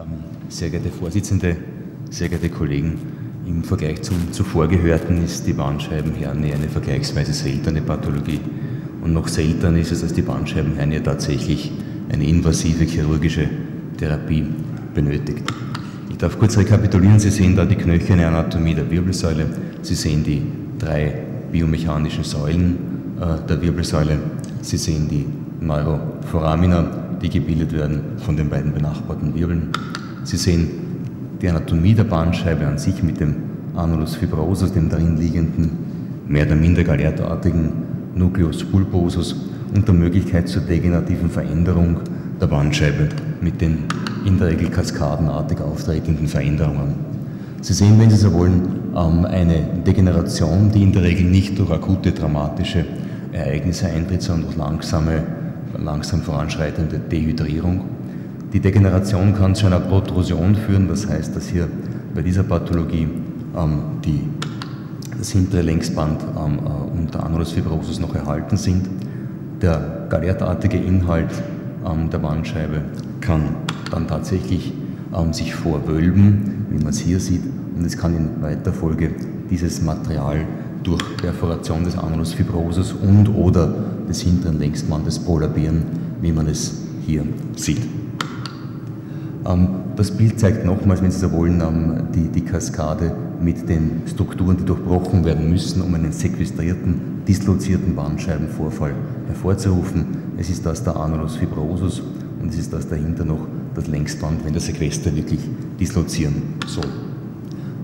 Ähm, sehr geehrte Vorsitzende, sehr geehrte Kollegen, im Vergleich zum zuvor Gehörten ist die Bandscheibenhernie eine vergleichsweise seltene Pathologie. Und noch seltener ist es, dass die Bandscheibenhernie tatsächlich eine invasive chirurgische Therapie benötigt. Ich darf kurz rekapitulieren. Sie sehen da die knöcherne Anatomie der Wirbelsäule. Sie sehen die drei biomechanischen Säulen äh, der Wirbelsäule. Sie sehen die Neuroforamina, die gebildet werden von den beiden benachbarten Wirbeln. Sie sehen die Anatomie der Bandscheibe an sich mit dem Annulus fibrosus, dem darin liegenden, mehr oder minder galertartigen Nucleus pulposus und der Möglichkeit zur degenerativen Veränderung der Bandscheibe mit den in der Regel kaskadenartig auftretenden Veränderungen. Sie sehen, wenn Sie so wollen, ähm, eine Degeneration, die in der Regel nicht durch akute dramatische Ereignisse eintritt, sondern durch langsame, langsam voranschreitende Dehydrierung. Die Degeneration kann zu einer Protrusion führen, das heißt, dass hier bei dieser Pathologie ähm, die, das hintere Längsband ähm, äh, Annulus fibrosus noch erhalten sind. Der galertartige Inhalt ähm, der Bandscheibe kann dann tatsächlich ähm, sich vorwölben, wie man es hier sieht, und es kann in weiter Folge dieses Material durch Perforation des Annulus fibrosus und oder des hinteren Längsbandes prolabieren, wie man es hier sieht. Ähm, das Bild zeigt nochmals, wenn Sie so wollen, ähm, die, die Kaskade mit den Strukturen, die durchbrochen werden müssen, um einen sequestrierten, dislozierten Bandscheibenvorfall hervorzurufen. Es ist das der Annulus fibrosus und es ist das dahinter noch das Längsband, wenn der Sequester wirklich dislozieren soll.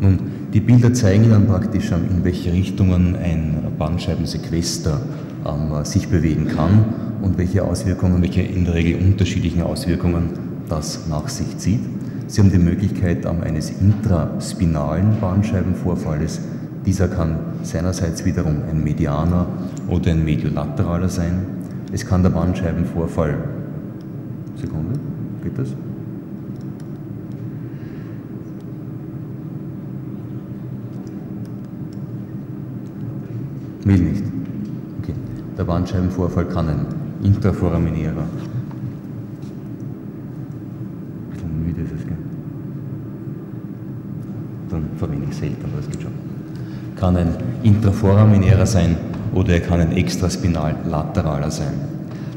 Nun, die Bilder zeigen Ihnen praktisch, in welche Richtungen ein Bandscheibensequester ähm, sich bewegen kann und welche Auswirkungen, welche in der Regel unterschiedlichen Auswirkungen das nach sich zieht. Sie haben die Möglichkeit ähm, eines intraspinalen Bandscheibenvorfalles. Dieser kann seinerseits wiederum ein medianer oder ein mediolateraler sein. Es kann der Bandscheibenvorfall, Sekunde, geht das? Will nicht. Okay. Der Bandscheibenvorfall kann ein intraforaminärer. Ein müde ist es, gell? Dann verwende ich selten, aber es geht schon. Kann ein intraforaminärer sein oder er kann ein extraspinal lateraler sein.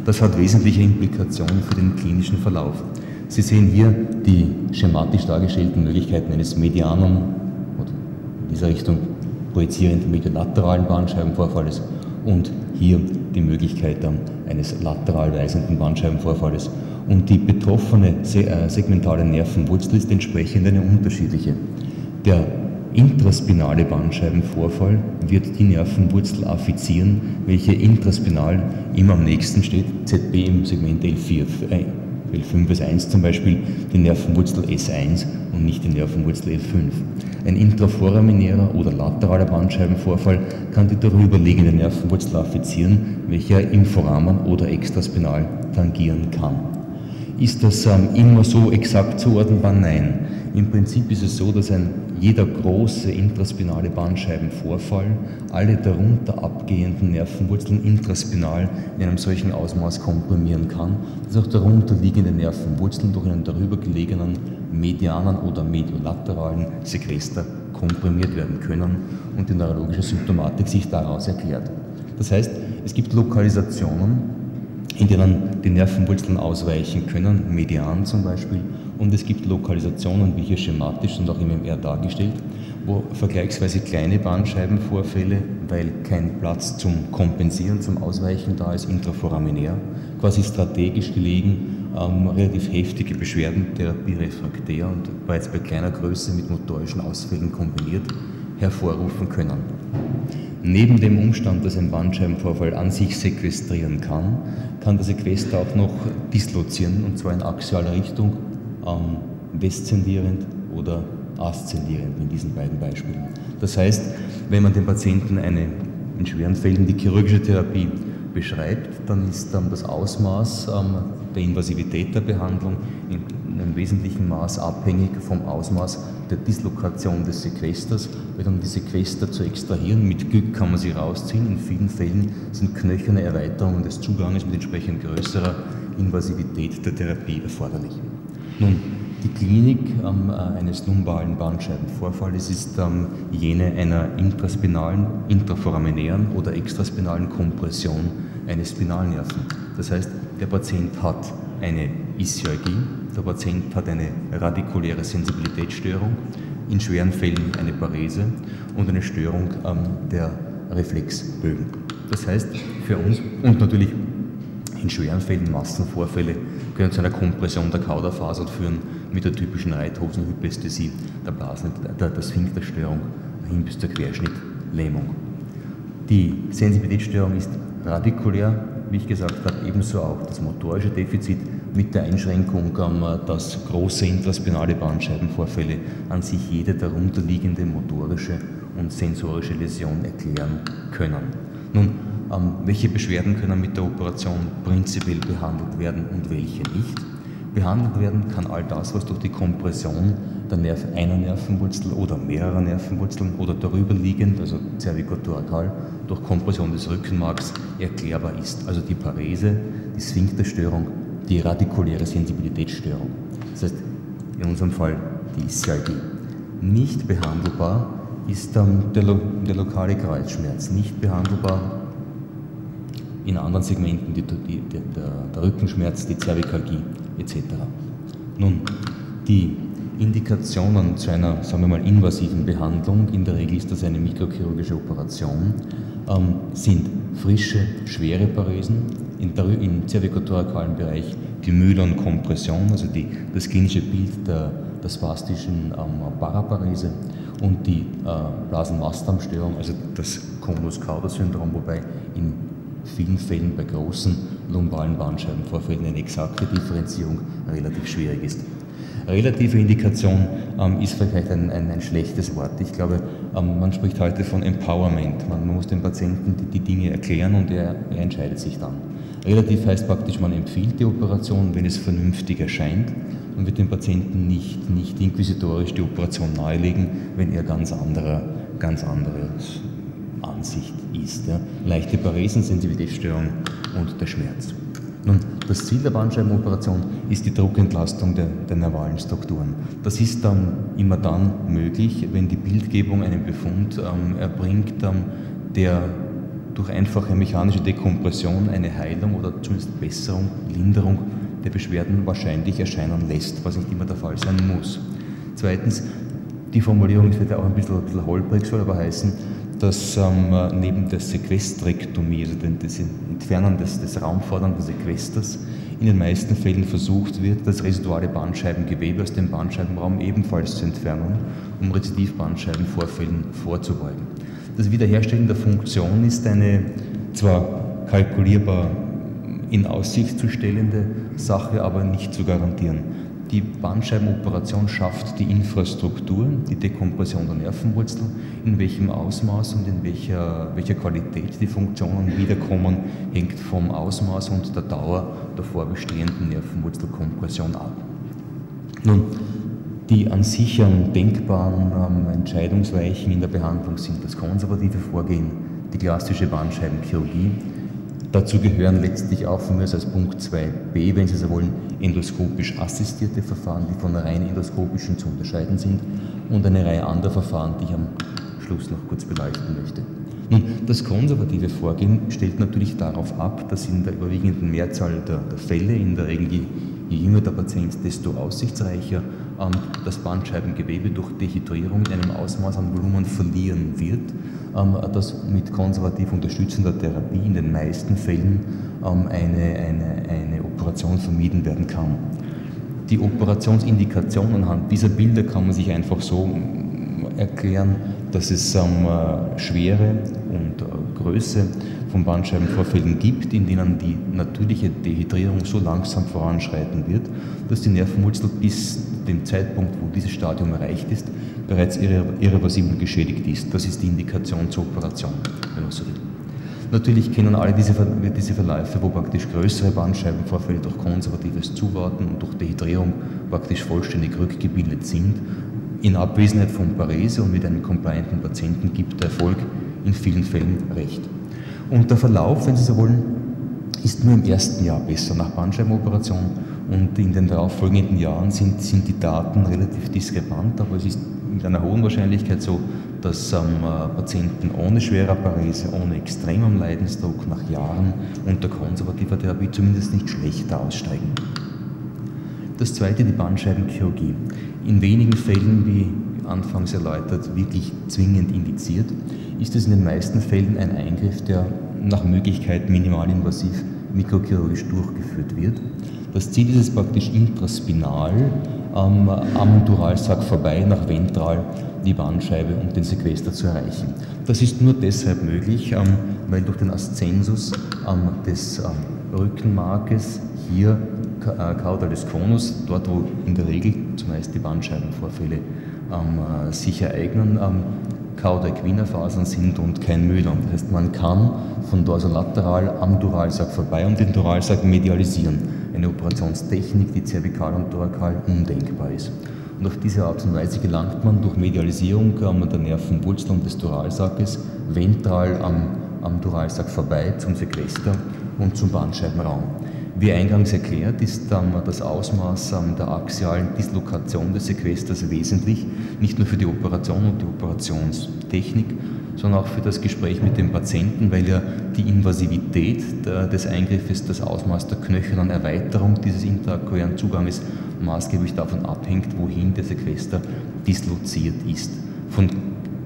Das hat wesentliche Implikationen für den klinischen Verlauf. Sie sehen hier die schematisch dargestellten Möglichkeiten eines Medianum oder in dieser Richtung projizierenden mediolateralen Bandscheibenvorfalles und hier die Möglichkeit eines lateral weisenden Bandscheibenvorfalles. Und die betroffene äh, segmentale Nervenwurzel ist entsprechend eine unterschiedliche. Der intraspinale Bandscheibenvorfall wird die Nervenwurzel affizieren, welche intraspinal immer am nächsten steht, ZB im Segment L4, L5 ist 1 zum Beispiel, die Nervenwurzel S1 und nicht die Nervenwurzel L5. Ein intraforaminärer oder lateraler Bandscheibenvorfall kann die darüberliegende Nervenwurzel affizieren, welcher im Foramen oder extraspinal tangieren kann. Ist das ähm, immer so exakt zuordnenbar? Nein. Im Prinzip ist es so, dass ein jeder große intraspinale Bandscheibenvorfall alle darunter abgehenden Nervenwurzeln intraspinal in einem solchen Ausmaß komprimieren kann, dass auch darunter liegende Nervenwurzeln durch einen darüber gelegenen medianen oder mediolateralen Sequester komprimiert werden können und die neurologische Symptomatik sich daraus erklärt. Das heißt, es gibt Lokalisationen, in denen die Nervenwurzeln ausweichen können, median zum Beispiel, und es gibt Lokalisationen, wie hier schematisch und auch im MR dargestellt, wo vergleichsweise kleine Bandscheibenvorfälle, weil kein Platz zum Kompensieren, zum Ausweichen da ist, intraforaminär, quasi strategisch gelegen, ähm, relativ heftige Beschwerden, Therapie refraktär und bereits bei kleiner Größe mit motorischen Ausfällen kombiniert hervorrufen können. Neben dem Umstand, dass ein Bandscheibenvorfall an sich sequestrieren kann, kann der Sequester auch noch dislozieren, und zwar in axialer Richtung, ähm, deszendierend oder aszendierend in diesen beiden Beispielen. Das heißt, wenn man dem Patienten eine, in schweren Fällen die chirurgische Therapie beschreibt, dann ist ähm, das Ausmaß ähm, der Invasivität der Behandlung in einem wesentlichen Maß abhängig vom Ausmaß der Dislokation des Sequesters, weil dann die Sequester zu extrahieren, mit Glück kann man sie rausziehen. In vielen Fällen sind knöcherne Erweiterungen des Zuganges mit entsprechend größerer Invasivität der Therapie erforderlich. Nun, Die Klinik ähm, eines lumbalen Bandscheibenvorfalls ist ähm, jene einer intraspinalen, intraforaminären oder extraspinalen Kompression eines Spinalnerven. Das heißt, der Patient hat eine Ischialgie, der Patient hat eine radikuläre Sensibilitätsstörung, in schweren Fällen eine Parese und eine Störung ähm, der Reflexbögen. Das heißt, für uns und natürlich in schweren Fällen Massenvorfälle können zu einer Kompression der Kauderfasern führen mit der typischen Reithosenhypästhesie, der, Blasen, der, der Sphinkterstörung hin bis zur Querschnittlähmung. Die Sensibilitätsstörung ist radikulär, wie ich gesagt habe, ebenso auch das motorische Defizit mit der Einschränkung, ähm, dass große intraspinale Bandscheibenvorfälle an sich jede darunterliegende motorische und sensorische Läsion erklären können. Nun, welche Beschwerden können mit der Operation prinzipiell behandelt werden und welche nicht? Behandelt werden kann all das, was durch die Kompression der Nerv einer Nervenwurzel oder mehrerer Nervenwurzeln oder darüber liegend, also cervicothorakal, durch Kompression des Rückenmarks erklärbar ist. Also die Parese, die Sphinkterstörung, die radikuläre Sensibilitätsstörung. Das heißt, in unserem Fall die Ischialgie. Nicht behandelbar ist dann der, der lokale Kreuzschmerz. Nicht behandelbar in anderen Segmenten die, die, der, der Rückenschmerz, die Zervikalgie etc. Nun, die Indikationen zu einer, sagen wir mal, invasiven Behandlung, in der Regel ist das eine mikrochirurgische Operation, ähm, sind frische, schwere Paresen, in der, im cervicothorakalen Bereich die Myelon-Kompression, also die, das klinische Bild der, der spastischen ähm, Paraparese und die äh, Blasenmastdarmstörung, also das Conus-Cauda-Syndrom, wobei in vielen Fällen bei großen lumbalen Bandscheibenvorfällen eine exakte Differenzierung relativ schwierig ist. Relative Indikation ähm, ist vielleicht ein, ein, ein, schlechtes Wort. Ich glaube, ähm, man spricht heute von Empowerment. Man muss dem Patienten die, die Dinge erklären und er, er, entscheidet sich dann. Relativ heißt praktisch, man empfiehlt die Operation, wenn es vernünftig erscheint und wird dem Patienten nicht, nicht inquisitorisch die Operation nahelegen, wenn er ganz anderer, ganz andere Ansicht ist. Ja. Leichte Paresen, Sensibilitätsstörung und der Schmerz. Nun, das Ziel der Bandscheibenoperation ist die Druckentlastung der, der nervalen Strukturen. Das ist dann immer dann möglich, wenn die Bildgebung einen Befund ähm, erbringt, ähm, der durch einfache mechanische Dekompression eine Heilung oder zumindest Besserung, Linderung der Beschwerden wahrscheinlich erscheinen lässt, was nicht immer der Fall sein muss. Zweitens, die Formulierung ist vielleicht auch ein bisschen, ein bisschen holprig, soll aber heißen, dass ähm, neben der Sequestrektomie, also das Entfernen des, des raumfordernden Sequesters, in den meisten Fällen versucht wird, das residuale Bandscheibengewebe aus dem Bandscheibenraum ebenfalls zu entfernen, um Rezidivbandscheibenvorfällen vorzubeugen. Das Wiederherstellen der Funktion ist eine zwar kalkulierbar in Aussicht zu stellende Sache, aber nicht zu garantieren. Die Bandscheibenoperation schafft die Infrastruktur, die Dekompression der Nervenwurzel, in welchem Ausmaß und in welcher, welcher Qualität die Funktionen wiederkommen, hängt vom Ausmaß und der Dauer der vorbestehenden Nervenwurzelkompression ab. Nun, die an sich denkbaren ähm, Entscheidungsweichen in der Behandlung sind das konservative Vorgehen, die klassische Bandscheibenchirurgie, Dazu gehören letztlich auch von mir als Punkt 2b, wenn Sie so wollen, endoskopisch assistierte Verfahren, die von rein endoskopischen zu unterscheiden sind und eine Reihe anderer Verfahren, die ich am Schluss noch kurz beleuchten möchte. Nun, das konservative Vorgehen stellt natürlich darauf ab, dass in der überwiegenden Mehrzahl der, der Fälle, in der Regel je, je jünger der Patient, desto aussichtsreicher ähm, das Bandscheibengewebe durch Dehydrierung in einem Ausmaß an Volumen verlieren wird, ähm, das mit konservativ unterstützender Therapie in den meisten Fällen ähm, eine, eine, eine Operation vermieden werden kann. Die Operationsindikation anhand dieser Bilder kann man sich einfach so erklären, dass es ähm, Schwere und äh, Größe von Bandscheibenvorfällen gibt, in denen die natürliche Dehydrierung so langsam voranschreiten wird, dass die Nervenwurzel bis dem Zeitpunkt, wo dieses Stadium erreicht ist, bereits irreversibel geschädigt ist. Das ist die Indikation zur Operation, wenn man so will. Natürlich kennen alle diese, diese Verläufe, wo praktisch größere Bandscheibenvorfälle durch konservatives Zuwarten und durch Dehydrierung praktisch vollständig rückgebildet sind. In Abwesenheit von Parese und mit einem complianten Patienten gibt der Erfolg in vielen Fällen recht. Und der Verlauf, wenn Sie so wollen, ist nur im ersten Jahr besser nach Bandscheibenoperation und in den darauffolgenden Jahren sind, sind die Daten relativ diskrepant, aber es ist mit einer hohen Wahrscheinlichkeit so, dass ähm, Patienten ohne schwerer Parese, ohne extremem Leidensdruck nach Jahren unter konservativer Therapie zumindest nicht schlechter aussteigen. Das zweite, die Bandscheibenchirurgie. In wenigen Fällen, wie anfangs erläutert, wirklich zwingend indiziert, ist es in den meisten Fällen ein Eingriff, der nach Möglichkeit minimalinvasiv mikrochirurgisch durchgeführt wird. Das Ziel ist es praktisch intraspinal ähm, am Duralsack vorbei nach ventral die Bandscheibe und den Sequester zu erreichen. Das ist nur deshalb möglich, ähm, weil durch den Ascensus ähm, des ähm, Rückenmarkes hier äh, Caudalis conus, dort wo in der Regel zumeist die Bandscheibenvorfälle ähm, äh, sich ereignen, ähm, Cauda-Equina-Fasern sind und kein Myelon. Das heißt, man kann von dorsolateral am Duralsack vorbei und den Duralsack medialisieren. Eine Operationstechnik, die zervikal und thorakal undenkbar ist. Und auf diese Art und Weise gelangt man durch Medialisierung der Nervenwurzel und des Duralsackes ventral am, am Duralsack vorbei zum Sequester und zum Bandscheibenraum. Wie eingangs erklärt, ist das Ausmaß der axialen Dislokation des Sequesters wesentlich, nicht nur für die Operation und die Operationstechnik, sondern auch für das Gespräch mit dem Patienten, weil ja die Invasivität des Eingriffes, das Ausmaß der knöchernen Erweiterung dieses interakkulären Zuganges maßgeblich davon abhängt, wohin der Sequester disloziert ist. Von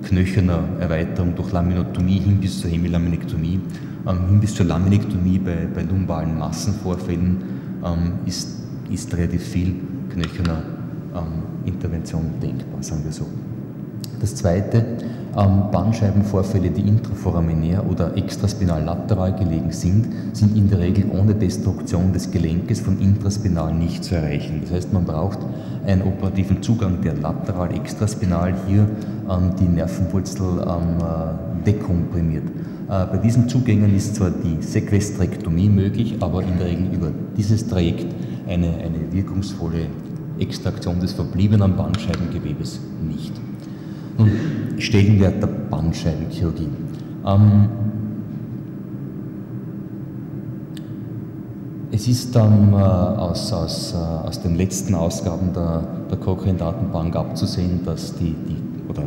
knöcherner Erweiterung durch Laminotomie hin bis zur Hemilaminektomie ähm, hin bis zur Laminektomie bei, bei lumbalen Massenvorfällen ähm, ist, ist relativ viel knöcherner ähm, Intervention denkbar, sagen wir so. Das zweite, ähm, Bandscheibenvorfälle, die intraforaminär oder extraspinal lateral gelegen sind, sind in der Regel ohne Destruktion des Gelenkes von intraspinal nicht zu erreichen. Das heißt, man braucht einen operativen Zugang, der lateral, extraspinal hier ähm, die Nervenwurzel ähm, äh, dekomprimiert. Äh, bei diesen Zugängen ist zwar die Sequestrektomie möglich, aber in der Regel über dieses Trajekt eine, eine wirkungsvolle Extraktion des verbliebenen Bandscheibengewebes nicht. Nun, Stellenwert der Bandscheibenchirurgie. Ähm, es ist dann äh, aus, aus, äh, aus den letzten Ausgaben der, der Cochrane-Datenbank abzusehen, dass die, die, oder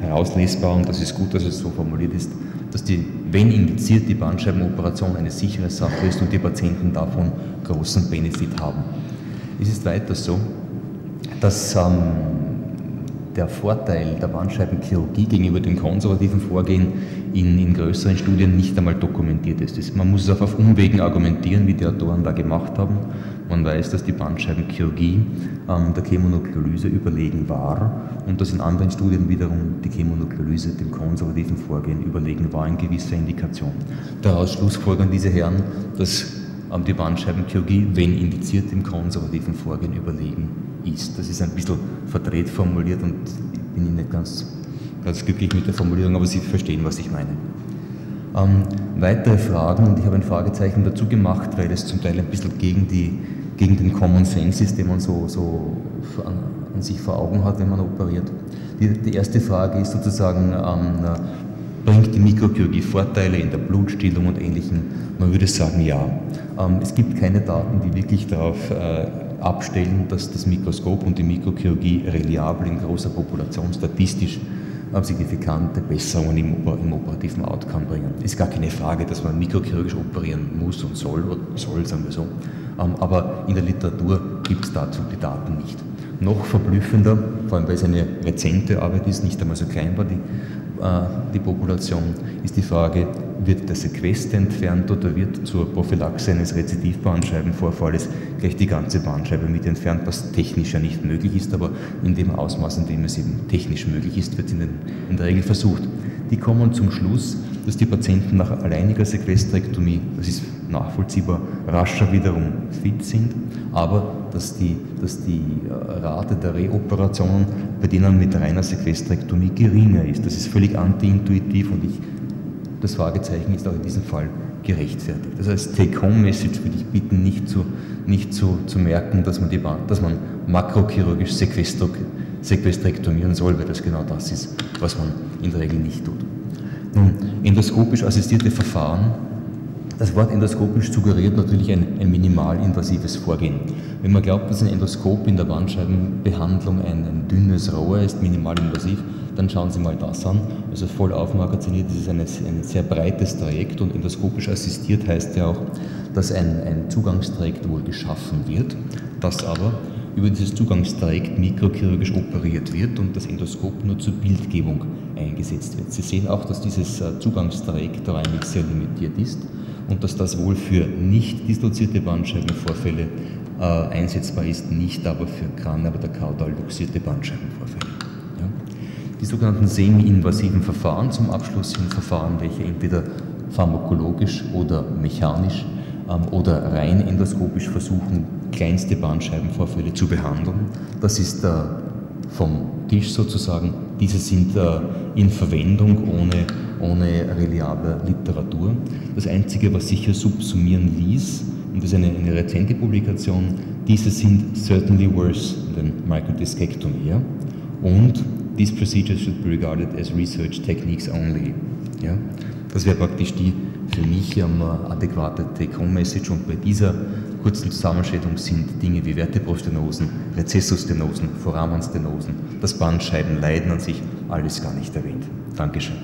herauslesbar, und das ist gut, dass es so formuliert ist, dass die, wenn indiziert, die Bandscheibenoperation eine sichere Sache ist und die Patienten davon großen Benefit haben. Es ist weiter so, dass ähm, der Vorteil der Bandscheibenchirurgie gegenüber dem konservativen Vorgehen in, in größeren Studien nicht einmal dokumentiert ist. Man muss es auch auf Umwegen argumentieren, wie die Autoren da gemacht haben. Man weiß, dass die Bandscheibenchirurgie ähm, der Chemonukleolyse überlegen war und dass in anderen Studien wiederum die Chemonukleolyse dem konservativen Vorgehen überlegen war in gewisser Indikation. Daraus schlussfolgern diese Herren, dass ähm, die Bandscheibenchirurgie, wenn indiziert, dem konservativen Vorgehen überlegen ist. Das ist ein bisschen verdreht formuliert und ich bin nicht ganz, ganz glücklich mit der Formulierung, aber Sie verstehen, was ich meine. Ähm, weitere Fragen, und ich habe ein Fragezeichen dazu gemacht, weil es zum Teil ein bisschen gegen, die, gegen den Common Sense ist, den man so, so an, an sich vor Augen hat, wenn man operiert. Die, die erste Frage ist sozusagen, ähm, bringt die Mikrochirurgie Vorteile in der Blutstillung und Ähnlichem? Man würde sagen, ja. Ähm, es gibt keine Daten, die wirklich darauf äh, abstellen, dass das Mikroskop und die Mikrochirurgie reliabel in großer Population statistisch signifikante Besserungen im, im, operativen Outcome bringen. Ist gar keine Frage, dass man mikrochirurgisch operieren muss und soll, soll, sagen wir so. Ähm, aber in der Literatur gibt es dazu die Daten nicht. Noch verblüffender, vor allem weil es eine rezente Arbeit ist, nicht einmal so klein war die, die Population, ist die Frage, wird der Sequester entfernt oder wird zur Prophylaxe eines Rezidivbandscheibenvorfalles gleich die ganze Bandscheibe mit entfernt, was technisch ja nicht möglich ist, aber in dem Ausmaß, in dem es eben technisch möglich ist, wird in, in der Regel versucht. Die kommen zum Schluss, dass die Patienten nach alleiniger Sequesterektomie, das ist nachvollziehbar, rascher wiederum fit sind, aber dass die, dass die äh, Rate der Reoperationen bei denen mit reiner Sequesterektomie geringer ist. Das ist völlig antiintuitiv und ich das Fragezeichen ist auch in diesem Fall gerechtfertigt. Das heißt, Take-Home-Message würde ich bitten, nicht zu, nicht zu, zu merken, dass man, die, dass man makrochirurgisch sequestrektomieren soll, weil das genau das ist, was man in der Regel nicht tut. Nun, endoskopisch assistierte Verfahren Das Wort endoskopisch suggeriert natürlich ein, ein minimalinvasives Vorgehen. Wenn man glaubt, dass ein Endoskop in der Bandscheibenbehandlung ein, ein dünnes Rohr ist, minimalinvasiv, dann schauen Sie mal das an. Also voll aufmagaziniert ist es ein, ein sehr breites Trajekt und endoskopisch assistiert heißt ja auch, dass ein, ein Zugangstrajekt wohl geschaffen wird, das aber über dieses Zugangstrajekt mikrochirurgisch operiert wird und das Endoskop nur zur Bildgebung eingesetzt wird. Sie sehen auch, dass dieses äh, Zugangstrajekt räumlich sehr limitiert ist und dass das wohl für nicht dislozierte Bandscheibenvorfälle äh, einsetzbar ist, nicht aber für kran- oder kaudal luxierte Bandscheibenvorfälle. Ja. Die sogenannten semi-invasiven Verfahren zum Abschluss sind Verfahren, welche entweder pharmakologisch oder mechanisch ähm, oder rein endoskopisch versuchen, kleinste Bandscheibenvorfälle zu behandeln. Das ist äh, vom Tisch sozusagen. Diese sind äh, in Verwendung ohne, ohne reliable Literatur. Das Einzige, was sich hier subsumieren ließ, und das ist eine, eine rezente Publikation, diese sind certainly worse than microdiscectomy. Ja? Und these procedures should be regarded as research techniques only. Ja? Das wäre praktisch die für mich ähm, adäquate Take-Home-Message und bei dieser kurzen Zusammenstellung sind Dinge wie Vertebrostenosen, Rezessusstenosen, Foramanstenosen, das Bandscheibenleiden an sich, alles gar nicht erwähnt. Dankeschön.